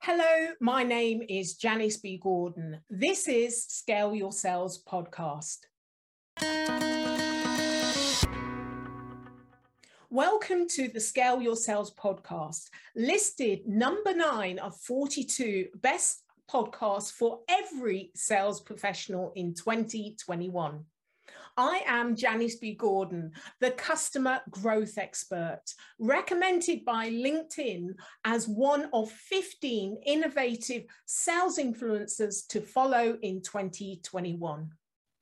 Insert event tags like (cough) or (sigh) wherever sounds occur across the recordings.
Hello, my name is Janice B. Gordon. This is Scale Your Sales podcast. Welcome to the Scale Your Sales podcast, listed number nine of 42 best podcasts for every sales professional in 2021. I am Janice B. Gordon, the customer growth expert, recommended by LinkedIn as one of 15 innovative sales influencers to follow in 2021.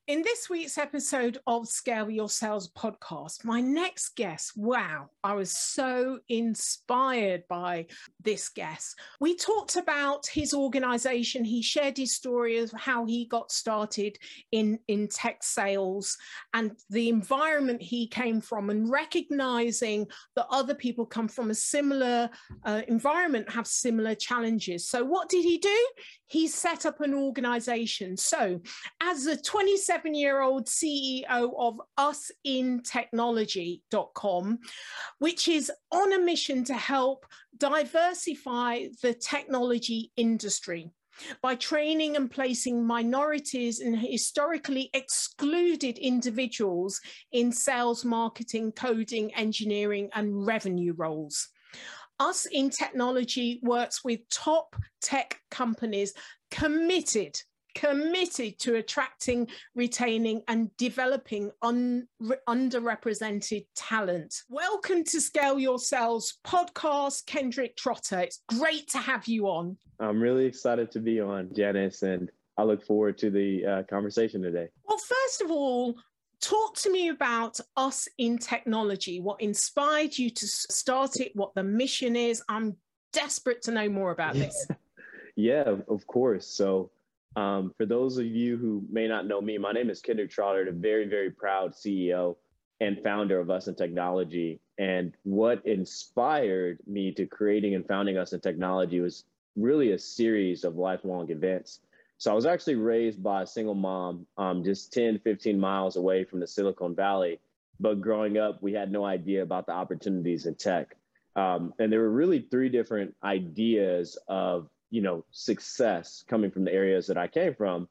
In this week's episode of Scale Your Sales podcast, my next guest, wow, I was so inspired by this guest. We talked about his organization. He shared his story of how he got started in, in tech sales and the environment he came from, and recognizing that other people come from a similar uh, environment, have similar challenges. So, what did he do? He set up an organization. So, as a 27 27 year old CEO of usintechnology.com, which is on a mission to help diversify the technology industry by training and placing minorities and historically excluded individuals in sales, marketing, coding, engineering, and revenue roles. Us in Technology works with top tech companies committed committed to attracting, retaining, and developing un- underrepresented talent. Welcome to Scale Your Sales podcast, Kendrick Trotter. It's great to have you on. I'm really excited to be on, Janice, and I look forward to the uh, conversation today. Well, first of all, talk to me about us in technology what inspired you to start it what the mission is i'm desperate to know more about this (laughs) yeah of course so um, for those of you who may not know me, my name is Kendrick Trotter, a very, very proud CEO and founder of Us in Technology. And what inspired me to creating and founding Us in Technology was really a series of lifelong events. So I was actually raised by a single mom, um, just 10, 15 miles away from the Silicon Valley. But growing up, we had no idea about the opportunities in tech. Um, and there were really three different ideas of you know success coming from the areas that I came from,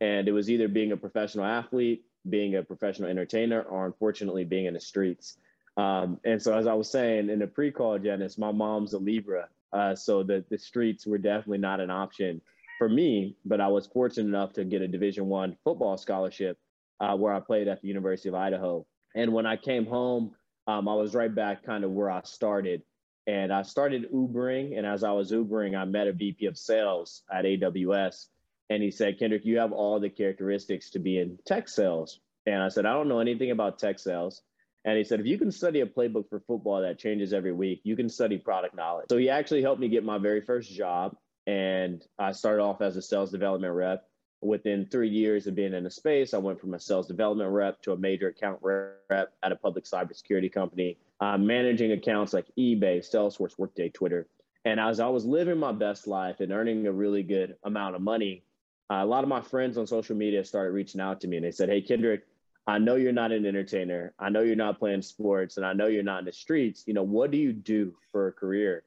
and it was either being a professional athlete, being a professional entertainer, or unfortunately being in the streets. Um, and so, as I was saying in the pre-call, Janice, my mom's a Libra, uh, so the the streets were definitely not an option for me. But I was fortunate enough to get a Division One football scholarship, uh, where I played at the University of Idaho. And when I came home, um, I was right back kind of where I started. And I started Ubering. And as I was Ubering, I met a VP of sales at AWS. And he said, Kendrick, you have all the characteristics to be in tech sales. And I said, I don't know anything about tech sales. And he said, if you can study a playbook for football that changes every week, you can study product knowledge. So he actually helped me get my very first job. And I started off as a sales development rep. Within three years of being in the space, I went from a sales development rep to a major account rep at a public cybersecurity company uh, managing accounts like eBay, Salesforce, Workday, Twitter. And as I was living my best life and earning a really good amount of money, uh, a lot of my friends on social media started reaching out to me and they said, Hey, Kendrick, I know you're not an entertainer. I know you're not playing sports and I know you're not in the streets. You know, what do you do for a career?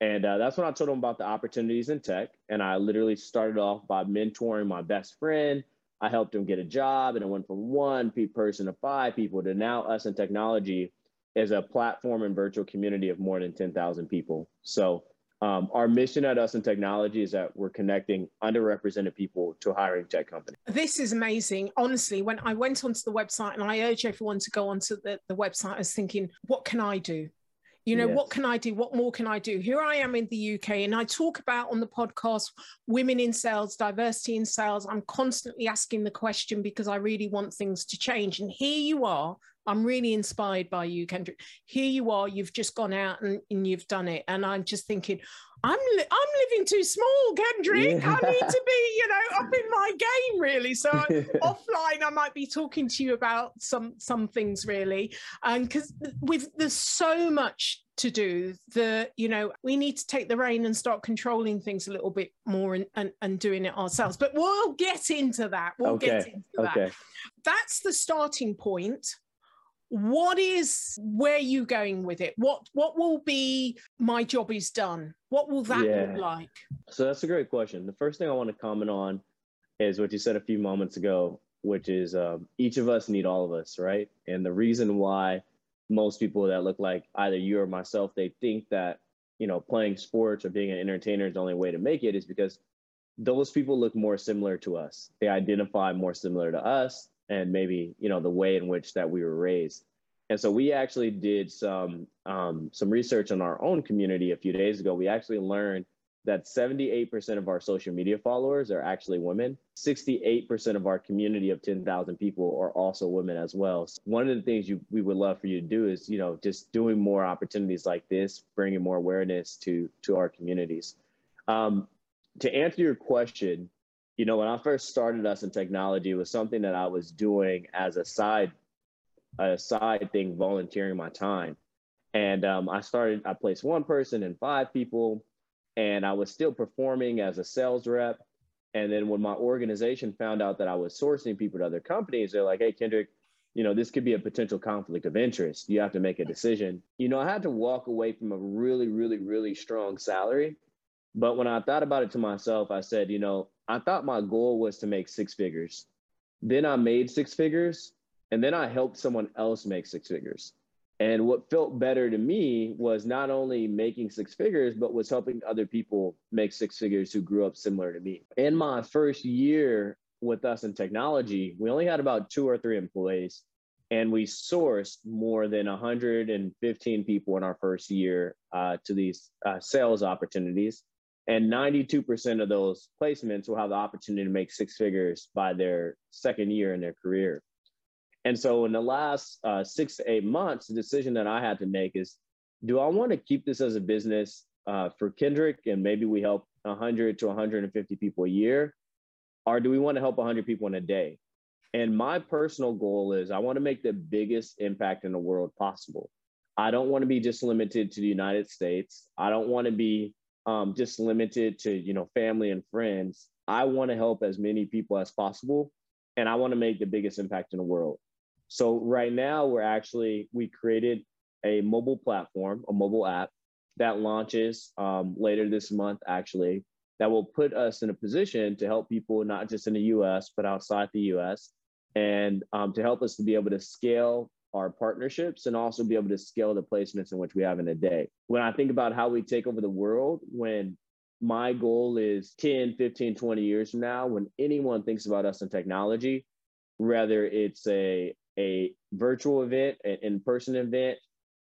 And uh, that's when I told them about the opportunities in tech. And I literally started off by mentoring my best friend. I helped him get a job and it went from one person to five people to now us in technology is a platform and virtual community of more than 10,000 people. So um, our mission at Us in Technology is that we're connecting underrepresented people to hiring tech companies. This is amazing. Honestly, when I went onto the website and I urge everyone to go onto the, the website, I was thinking, what can I do? You know, yes. what can I do? What more can I do? Here I am in the UK, and I talk about on the podcast women in sales, diversity in sales. I'm constantly asking the question because I really want things to change. And here you are I'm really inspired by you, Kendrick. Here you are, you've just gone out and, and you've done it. And I'm just thinking, I'm li- I'm living too small, Kendrick. Yeah. I need to be, you know, up in (laughs) my game really. So (laughs) offline, I might be talking to you about some some things really, and because with there's so much to do. The you know we need to take the rein and start controlling things a little bit more and and, and doing it ourselves. But we'll get into that. We'll okay. get into okay. that. That's the starting point what is where you going with it? What what will be my job is done? What will that yeah. look like? So that's a great question. The first thing i want to comment on is what you said a few moments ago which is um, each of us need all of us right? And the reason why most people that look like either you or myself they think that you know playing sports or being an entertainer is the only way to make it is because those people look more similar to us. They identify more similar to us and maybe you know the way in which that we were raised. And so we actually did some um, some research on our own community a few days ago. We actually learned that 78% of our social media followers are actually women. 68% of our community of 10,000 people are also women as well. So one of the things you, we would love for you to do is you know just doing more opportunities like this bringing more awareness to to our communities. Um, to answer your question you know, when I first started us in technology, it was something that I was doing as a side, a side thing, volunteering my time. And um, I started, I placed one person and five people, and I was still performing as a sales rep. And then when my organization found out that I was sourcing people to other companies, they're like, hey, Kendrick, you know, this could be a potential conflict of interest. You have to make a decision. You know, I had to walk away from a really, really, really strong salary. But when I thought about it to myself, I said, you know, I thought my goal was to make six figures. Then I made six figures, and then I helped someone else make six figures. And what felt better to me was not only making six figures, but was helping other people make six figures who grew up similar to me. In my first year with us in technology, we only had about two or three employees, and we sourced more than 115 people in our first year uh, to these uh, sales opportunities. And 92% of those placements will have the opportunity to make six figures by their second year in their career. And so, in the last uh, six to eight months, the decision that I had to make is do I want to keep this as a business uh, for Kendrick and maybe we help 100 to 150 people a year? Or do we want to help 100 people in a day? And my personal goal is I want to make the biggest impact in the world possible. I don't want to be just limited to the United States. I don't want to be um, just limited to you know family and friends. I want to help as many people as possible, and I want to make the biggest impact in the world. So right now, we're actually we created a mobile platform, a mobile app that launches um, later this month, actually, that will put us in a position to help people not just in the US, but outside the US, and um, to help us to be able to scale our partnerships and also be able to scale the placements in which we have in a day. When I think about how we take over the world, when my goal is 10, 15, 20 years from now, when anyone thinks about us in technology, whether it's a, a virtual event, an in-person event,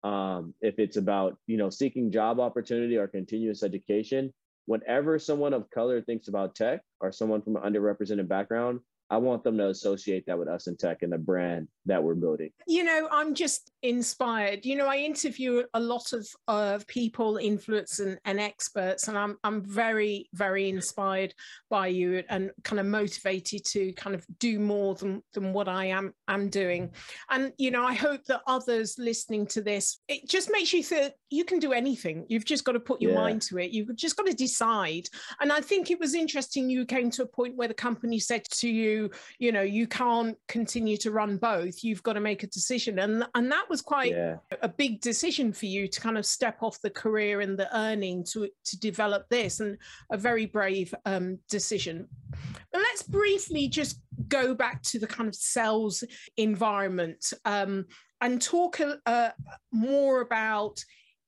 um, if it's about you know seeking job opportunity or continuous education, whenever someone of color thinks about tech or someone from an underrepresented background, I want them to associate that with us in tech and the brand that we're building. You know, I'm just inspired. You know, I interview a lot of, of people, influencers and, and experts, and I'm I'm very, very inspired by you and kind of motivated to kind of do more than, than what I am am doing. And you know, I hope that others listening to this, it just makes you think you can do anything. You've just got to put your yeah. mind to it. You've just got to decide. And I think it was interesting you came to a point where the company said to you, you know, you can't continue to run both. You've got to make a decision. And and that was quite yeah. a big decision for you to kind of step off the career and the earning to to develop this and a very brave um, decision. But let's briefly just go back to the kind of sales environment um, and talk uh, more about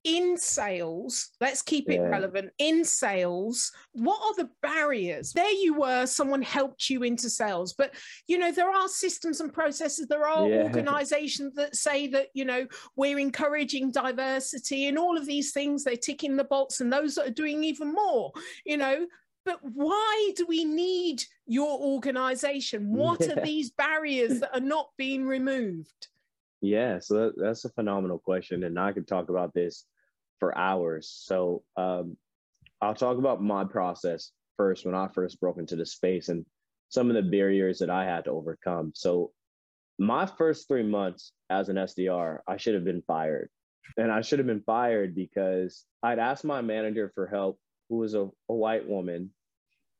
in sales, let's keep it yeah. relevant. In sales, what are the barriers? There you were, someone helped you into sales, but you know, there are systems and processes, there are yeah. organizations that say that, you know, we're encouraging diversity and all of these things, they're ticking the box, and those that are doing even more, you know. But why do we need your organization? (laughs) What yeah. are these barriers that are not being removed? Yeah, so that, that's a phenomenal question, and I could talk about this for hours. So um, I'll talk about my process first when I first broke into the space and some of the barriers that I had to overcome. So my first three months as an SDR, I should have been fired, and I should have been fired because I'd asked my manager for help, who was a, a white woman,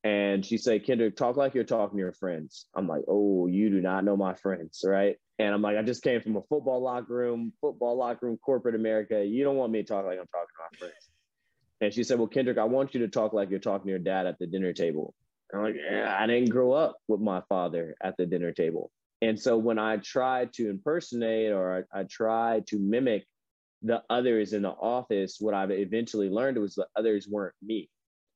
and she said, Kendrick, talk like you're talking to your friends. I'm like, oh, you do not know my friends, right? And I'm like, I just came from a football locker room, football locker room, corporate America. You don't want me to talk like I'm talking to my friends. And she said, Well, Kendrick, I want you to talk like you're talking to your dad at the dinner table. I'm like, yeah, I didn't grow up with my father at the dinner table. And so when I tried to impersonate or I, I tried to mimic the others in the office, what I've eventually learned was the others weren't me.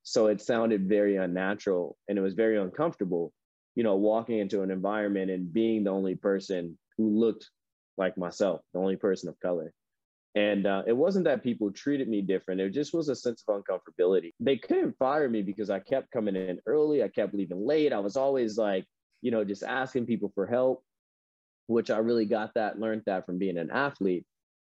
So it sounded very unnatural and it was very uncomfortable, you know, walking into an environment and being the only person who looked like myself, the only person of color. And uh, it wasn't that people treated me different. It just was a sense of uncomfortability. They couldn't fire me because I kept coming in early. I kept leaving late. I was always like, you know, just asking people for help, which I really got that, learned that from being an athlete.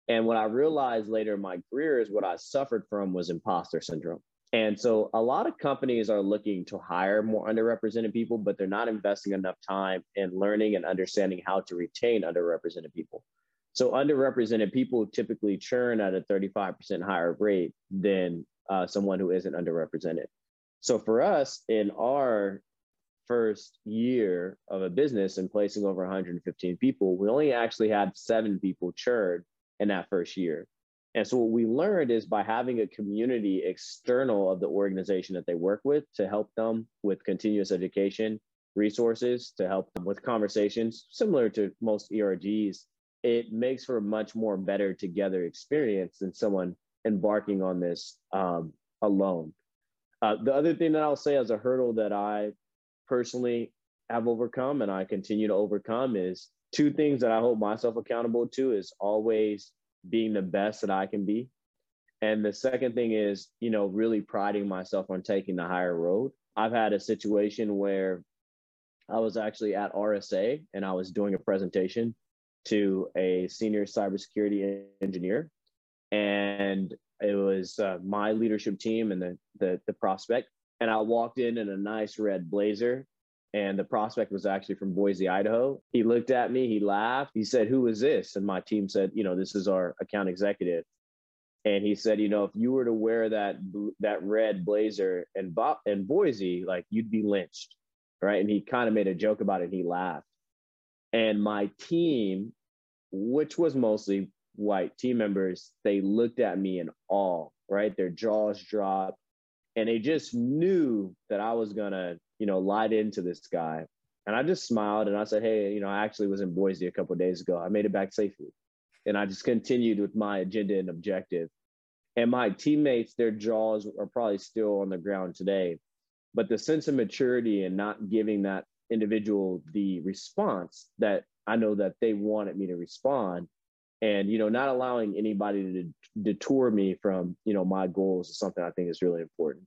And what I realized later in my career is what I suffered from was imposter syndrome. And so a lot of companies are looking to hire more underrepresented people, but they're not investing enough time in learning and understanding how to retain underrepresented people. So underrepresented people typically churn at a 35% higher rate than uh, someone who isn't underrepresented. So for us in our first year of a business and placing over 115 people, we only actually had seven people churn in that first year. And so what we learned is by having a community external of the organization that they work with to help them with continuous education resources, to help them with conversations similar to most ERGs, it makes for a much more better together experience than someone embarking on this um, alone. Uh, the other thing that I'll say as a hurdle that I personally have overcome and I continue to overcome is two things that I hold myself accountable to is always being the best that I can be. And the second thing is, you know, really priding myself on taking the higher road. I've had a situation where I was actually at RSA and I was doing a presentation to a senior cybersecurity engineer. And it was uh, my leadership team and the, the, the prospect. And I walked in in a nice red blazer and the prospect was actually from Boise, Idaho. He looked at me, he laughed. He said, "Who is this?" And my team said, "You know, this is our account executive." And he said, "You know, if you were to wear that that red blazer and Bo- in Boise, like you'd be lynched, right?" And he kind of made a joke about it. And he laughed. And my team, which was mostly white team members, they looked at me in awe, right? Their jaws dropped, and they just knew that I was gonna you know, lied into this guy. And I just smiled and I said, Hey, you know, I actually was in Boise a couple days ago. I made it back safely. And I just continued with my agenda and objective. And my teammates, their jaws are probably still on the ground today. But the sense of maturity and not giving that individual the response that I know that they wanted me to respond and you know not allowing anybody to detour me from you know my goals is something i think is really important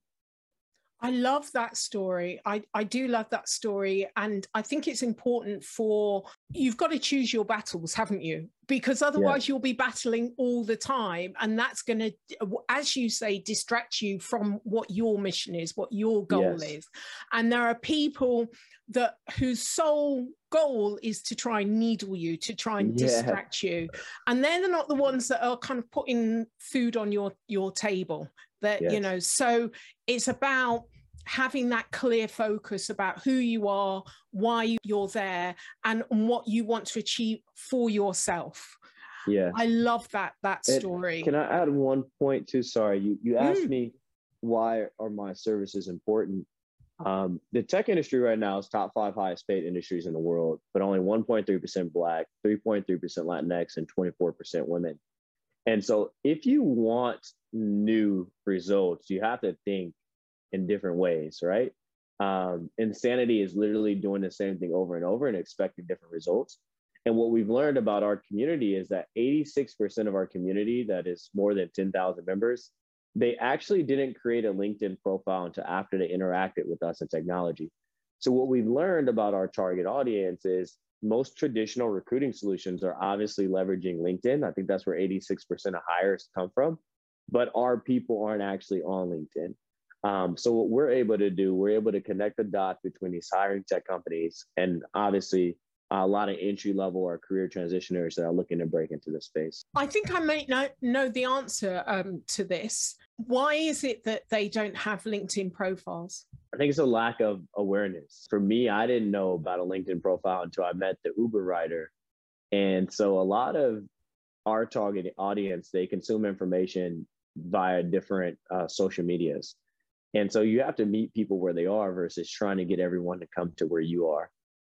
I love that story. I, I do love that story. And I think it's important for you've got to choose your battles, haven't you? Because otherwise, yeah. you'll be battling all the time. And that's going to, as you say, distract you from what your mission is, what your goal yes. is. And there are people that whose sole goal is to try and needle you, to try and yeah. distract you. And they're not the ones that are kind of putting food on your, your table that yes. you know so it's about having that clear focus about who you are, why you're there, and what you want to achieve for yourself. Yeah. I love that that story. can I add one point too? Sorry, you you asked mm. me why are my services important. Um, the tech industry right now is top five highest paid industries in the world, but only 1.3% Black, 3.3% Latinx, and 24% women. And so, if you want new results, you have to think in different ways, right? Um, insanity is literally doing the same thing over and over and expecting different results. And what we've learned about our community is that 86% of our community, that is more than 10,000 members, they actually didn't create a LinkedIn profile until after they interacted with us in technology. So, what we've learned about our target audience is most traditional recruiting solutions are obviously leveraging LinkedIn. I think that's where 86% of hires come from, but our people aren't actually on LinkedIn. Um, so what we're able to do, we're able to connect the dots between these hiring tech companies and obviously a lot of entry level or career transitioners that are looking to break into this space. I think I may know, know the answer um, to this. Why is it that they don't have LinkedIn profiles? I think it's a lack of awareness. For me, I didn't know about a LinkedIn profile until I met the Uber rider And so a lot of our target audience, they consume information via different uh, social medias. And so you have to meet people where they are versus trying to get everyone to come to where you are.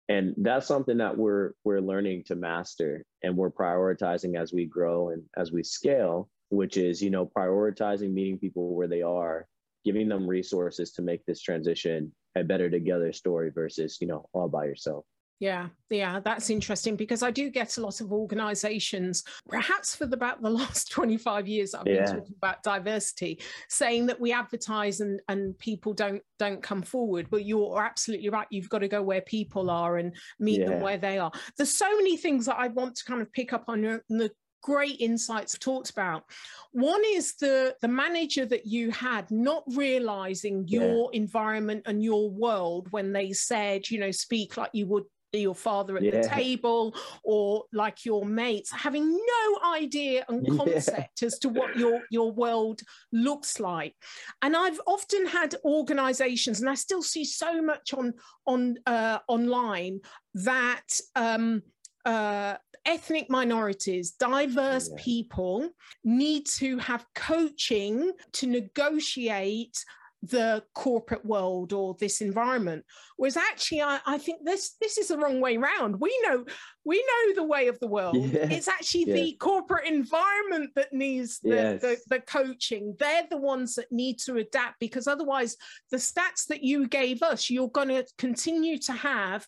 And that's something that we're we're learning to master and we're prioritizing as we grow and as we scale, which is, you know, prioritizing meeting people where they are, giving them resources to make this transition a better together story versus, you know, all by yourself. Yeah, yeah, that's interesting because I do get a lot of organizations, perhaps for the, about the (laughs) last 25 years I've yeah. been talking about diversity, saying that we advertise and, and people don't don't come forward. But you're absolutely right. You've got to go where people are and meet yeah. them where they are. There's so many things that I want to kind of pick up on the great insights talked about. One is the the manager that you had not realizing your yeah. environment and your world when they said, you know, speak like you would your father at yeah. the table or like your mates having no idea and concept yeah. as to what your your world looks like and i've often had organizations and i still see so much on on uh, online that um, uh, ethnic minorities, diverse yeah. people need to have coaching to negotiate the corporate world or this environment whereas actually I, I, think this this is the wrong way around we know we know the way of the world (laughs) yeah. it's actually yeah. the corporate environment that needs the, yes. the, the coaching they're the ones that need to adapt because otherwise the stats that you gave us you're going to continue to have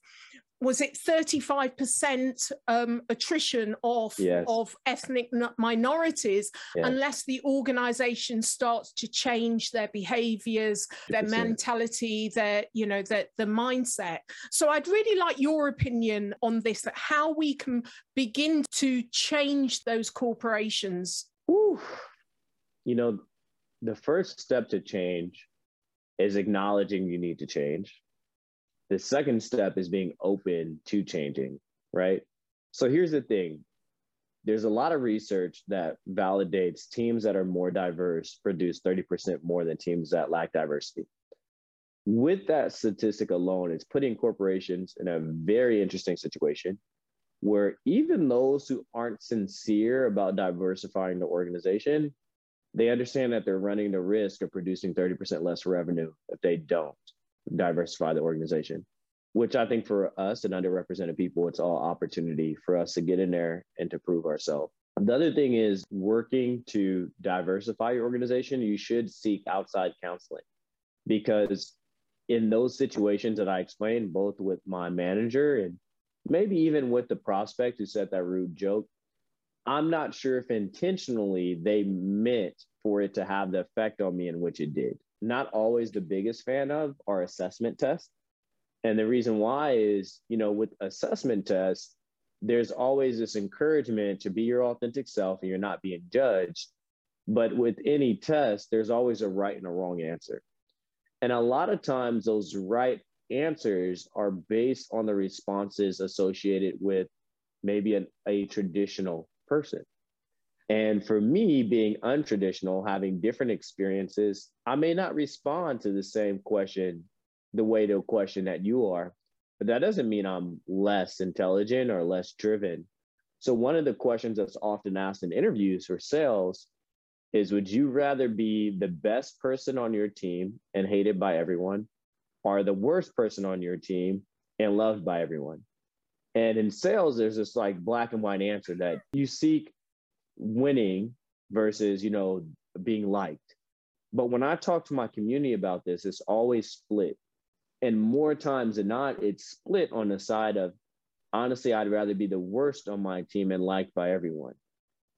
was it 35% um, attrition of, yes. of ethnic minorities yes. unless the organization starts to change their behaviors their mentality their you know their, the mindset so i'd really like your opinion on this that how we can begin to change those corporations Ooh. you know the first step to change is acknowledging you need to change the second step is being open to changing, right? So here's the thing there's a lot of research that validates teams that are more diverse produce 30% more than teams that lack diversity. With that statistic alone, it's putting corporations in a very interesting situation where even those who aren't sincere about diversifying the organization, they understand that they're running the risk of producing 30% less revenue if they don't diversify the organization, which I think for us and underrepresented people, it's all opportunity for us to get in there and to prove ourselves. The other thing is working to diversify your organization, you should seek outside counseling because in those situations that I explained, both with my manager and maybe even with the prospect who said that rude joke, I'm not sure if intentionally they meant for it to have the effect on me in which it did not always the biggest fan of are assessment tests. And the reason why is, you know, with assessment tests, there's always this encouragement to be your authentic self and you're not being judged. But with any test, there's always a right and a wrong answer. And a lot of times, those right answers are based on the responses associated with maybe an, a traditional person. And for me, being untraditional, having different experiences, I may not respond to the same question the way to a question that you are, but that doesn't mean I'm less intelligent or less driven. So, one of the questions that's often asked in interviews for sales is Would you rather be the best person on your team and hated by everyone, or the worst person on your team and loved by everyone? And in sales, there's this like black and white answer that you seek winning versus you know being liked. But when i talk to my community about this it's always split. And more times than not it's split on the side of honestly i'd rather be the worst on my team and liked by everyone.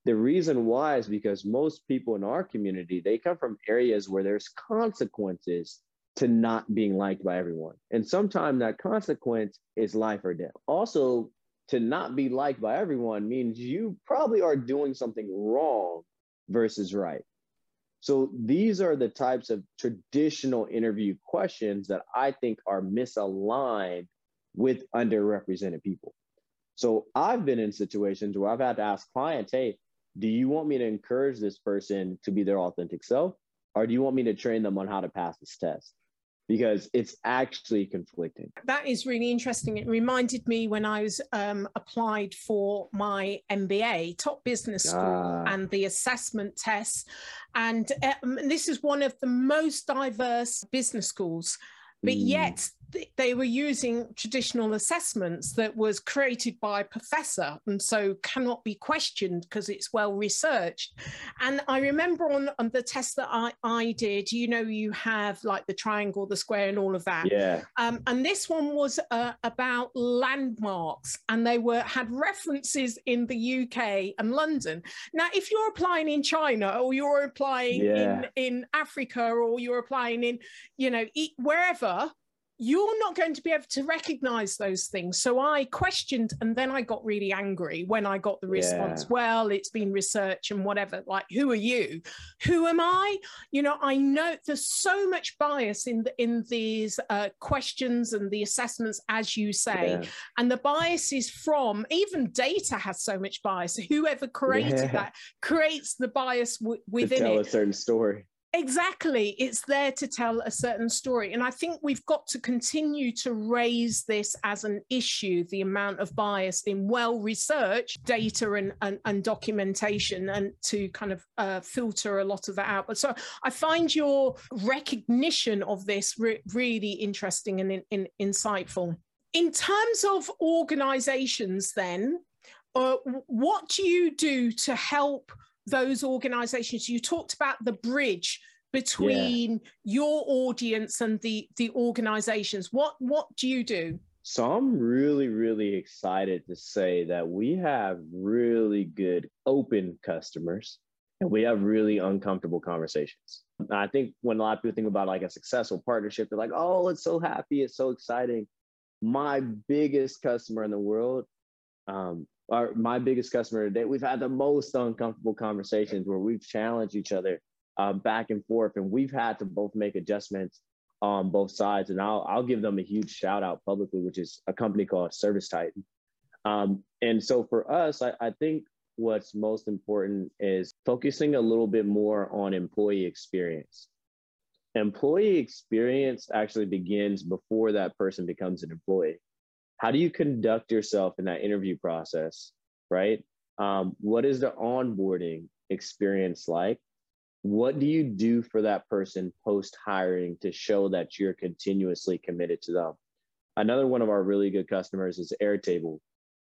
The reason why is because most people in our community they come from areas where there's consequences to not being liked by everyone. And sometimes that consequence is life or death. Also to not be liked by everyone means you probably are doing something wrong versus right. So these are the types of traditional interview questions that I think are misaligned with underrepresented people. So I've been in situations where I've had to ask clients, hey, do you want me to encourage this person to be their authentic self? Or do you want me to train them on how to pass this test? Because it's actually conflicting. That is really interesting. It reminded me when I was um, applied for my MBA, top business school, ah. and the assessment tests. And um, this is one of the most diverse business schools, but mm. yet they were using traditional assessments that was created by a professor and so cannot be questioned because it's well researched. And i remember on, on the test that I, I did you know you have like the triangle the square and all of that. Yeah. Um, and this one was uh, about landmarks and they were had references in the uk and london. Now if you're applying in china or you're applying yeah. in in africa or you're applying in you know wherever you're not going to be able to recognize those things. So I questioned and then I got really angry when I got the response, yeah. well, it's been research and whatever. Like, who are you? Who am I? You know, I know there's so much bias in the, in these uh, questions and the assessments, as you say. Yeah. And the bias is from even data has so much bias. Whoever created yeah. that creates the bias w- within to tell it. a certain story. Exactly. It's there to tell a certain story. And I think we've got to continue to raise this as an issue the amount of bias in well researched data and, and, and, documentation, and to kind of uh, filter a lot of that out. But so I find your recognition of this re- really interesting and in, in, insightful. In terms of organizations, then, uh, what do you do to help? Those organizations. You talked about the bridge between yeah. your audience and the the organizations. What what do you do? So i'm really really excited to say that we have really good open customers and we have really uncomfortable conversations. I think when a lot of people think about like a successful partnership they're like oh it's so happy. It's so exciting. My biggest customer in the world um, our my biggest customer today. We've had the most uncomfortable conversations where we've challenged each other uh, back and forth, and we've had to both make adjustments on both sides. And I'll I'll give them a huge shout out publicly, which is a company called Service Titan. Um, and so for us, I, I think what's most important is focusing a little bit more on employee experience. Employee experience actually begins before that person becomes an employee how do you conduct yourself in that interview process right? Um, what is the onboarding experience like? What do you do for that person post hiring to show that you're continuously committed to them? Another one of our really good customers is airtable.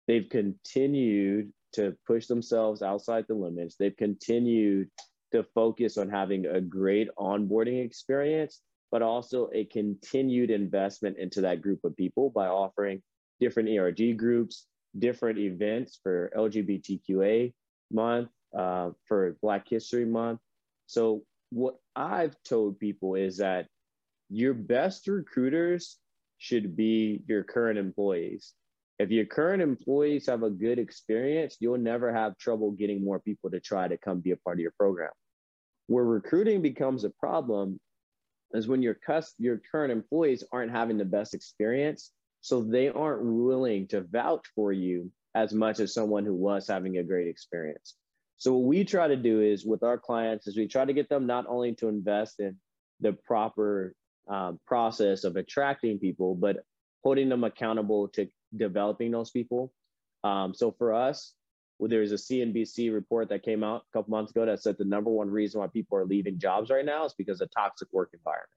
They've continued to push themselves outside the limits. They've continued to focus on having a great onboarding experience but also a continued investment into that group of people by offering different ERG groups, different events for LGBTQA month, uh, for Black History Month. So, what I've told people is that your best recruiters should be your current employees. If your current employees have a good experience, you'll never have trouble getting more people to try to come be a part of your program. Where recruiting becomes a problem is when your cus- your current employees aren't having the best experience so they aren't willing to vouch for you as much as someone who was having a great experience. So what we try to do is with our clients is we try to get them not only to invest in the proper um, process of attracting people, but holding them accountable to developing those people. Um, so for us, well, there's a CNBC report that came out a couple months ago that said the number one reason why people are leaving jobs right now is because of toxic work environment,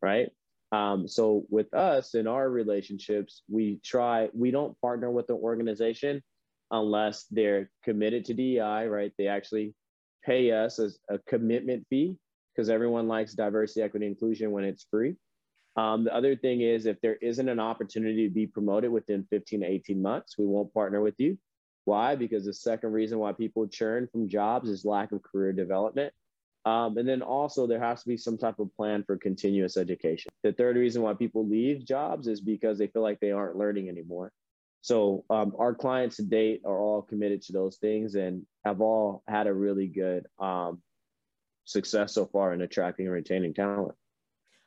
right? Um, so with us in our relationships, we try, we don't partner with an organization unless they're committed to DEI, right? They actually pay us as a commitment fee because everyone likes diversity, equity, inclusion when it's free. Um, the other thing is if there isn't an opportunity to be promoted within 15 to 18 months, we won't partner with you. Why? Because the second reason why people churn from jobs is lack of career development. Um, and then also there has to be some type of plan for continuous education. The third reason why people leave jobs is because they feel like they aren't learning anymore. So um, our clients to date are all committed to those things and have all had a really good um, success so far in attracting and retaining talent.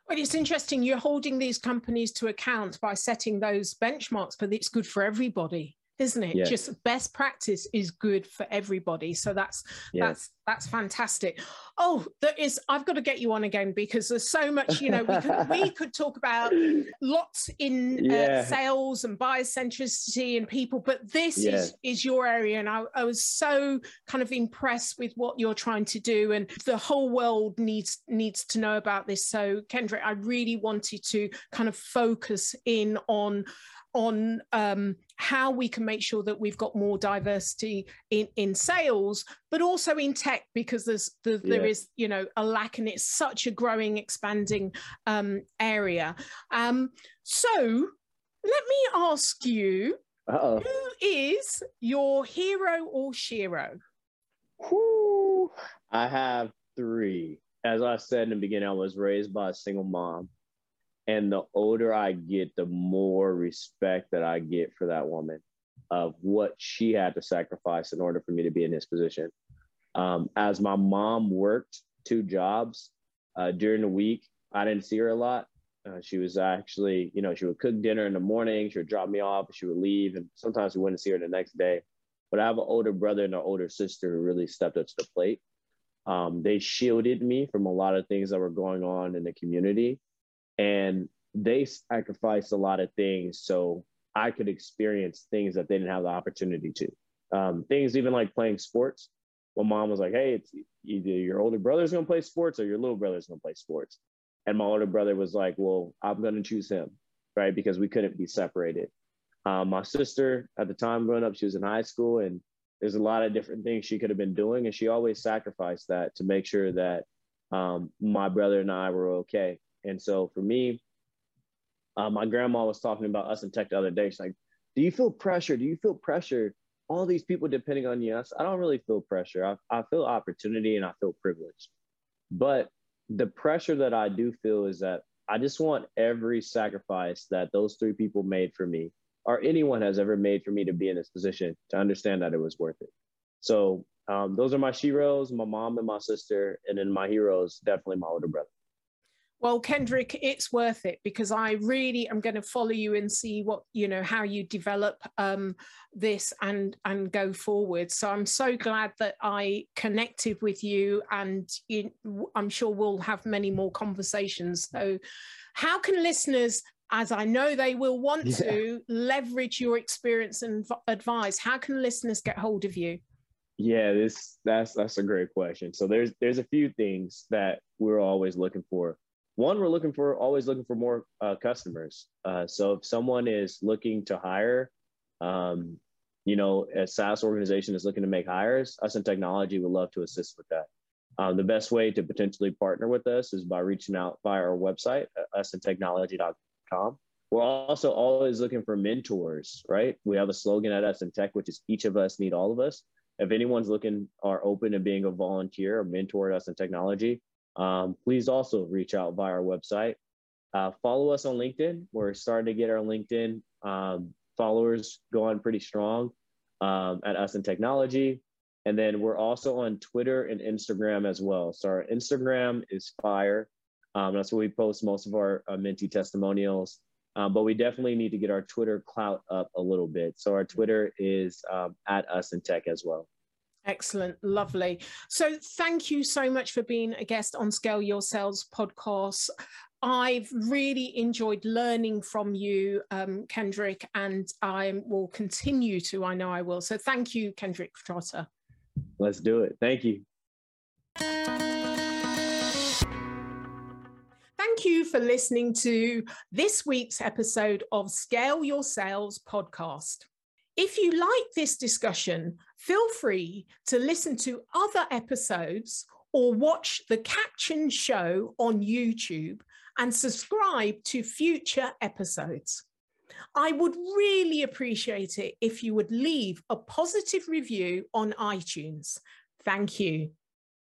Well, it's interesting. You're holding these companies to account by setting those benchmarks, but it's good for everybody isn't it? Yes. Just best practice is good for everybody. So that's yes. that's That's fantastic. Oh, there is. I've got to get you on again because there's so much. You know, we could we (laughs) could talk about lots in uh, yeah. uh, sales and buyer centricity and people, but this yeah. is is your area, and I, I was so kind of impressed with what you're trying to do, and the whole world needs needs to know about this. So, Kendrick, I really wanted to kind of focus in on on um, how we can make sure that we've got more diversity in, in sales, but also in tech because there's the, yeah. there is you know a lack and it's such a growing, expanding um, area. Um, so let me ask you, Uh-oh. who is your hero or shero? Whew. I have three. As I said in the beginning, I was raised by a single mom. And the older I get, the more respect that I get for that woman of what she had to sacrifice in order for me to be in this position. Um, as my mom worked two jobs uh, during the week, I didn't see her a lot. Uh, she was actually, you know, she would cook dinner in the morning, she would drop me off, she would leave, and sometimes we wouldn't see her the next day. But I have an older brother and an older sister who really stepped up to the plate. Um, they shielded me from a lot of things that were going on in the community and they sacrificed a lot of things so I could experience things that they didn't have the opportunity to. Um, things even like playing sports. My mom was like, "Hey, it's either your older brother's gonna play sports or your little brother's gonna play sports," and my older brother was like, "Well, I'm gonna choose him, right? Because we couldn't be separated." Um, my sister at the time growing up, she was in high school, and there's a lot of different things she could have been doing, and she always sacrificed that to make sure that um, my brother and I were okay. And so for me, uh, my grandma was talking about us in tech the other day. She's like, "Do you feel pressure? Do you feel pressure? All these people depending on you." I don't really feel pressure. I, I feel opportunity and I feel privilege. But the pressure that I do feel is that I just want every sacrifice that those three people made for me, or anyone has ever made for me to be in this position, to understand that it was worth it. So um, those are my sheroes, my mom and my sister, and then my heroes, definitely my older brother. Well, Kendrick, it's worth it because I really am going to follow you and see what you know how you develop um, this and and go forward. So I'm so glad that I connected with you, and you, I'm sure we'll have many more conversations. So, how can listeners as I know they will want yeah. to leverage your experience and advice. How can listeners get hold of you? Yeah, this that's that's a great question. So there's there's a few things that we're always looking for one we're looking for always looking for more uh, customers. Uh, so if someone is looking to hire um, you know a saas organization is looking to make hires us in technology would love to assist with that. Um, the best way to potentially partner with us is by reaching out via our website usintechnology.com we're also always looking for mentors right? We have a slogan at us in tech which is each of us need all of us. If anyone's looking or open to being a volunteer or mentor at us in technology um, please also reach out via our website. Uh, follow us on LinkedIn. We're starting to get our LinkedIn um, followers going pretty strong um, at Us in Technology. And then we're also on Twitter and Instagram as well. So our Instagram is fire. Um, that's where we post most of our uh, Menti testimonials. Um, but we definitely need to get our Twitter clout up a little bit. So our Twitter is um, at Us in Tech as well. Excellent, lovely. So, thank you so much for being a guest on Scale Your Sales podcast. I've really enjoyed learning from you, um, Kendrick, and I will continue to. I know I will. So, thank you, Kendrick Trotter. Let's do it. Thank you. Thank you for listening to this week's episode of Scale Your Sales podcast. If you like this discussion, feel free to listen to other episodes or watch the caption show on YouTube and subscribe to future episodes. I would really appreciate it if you would leave a positive review on iTunes. Thank you.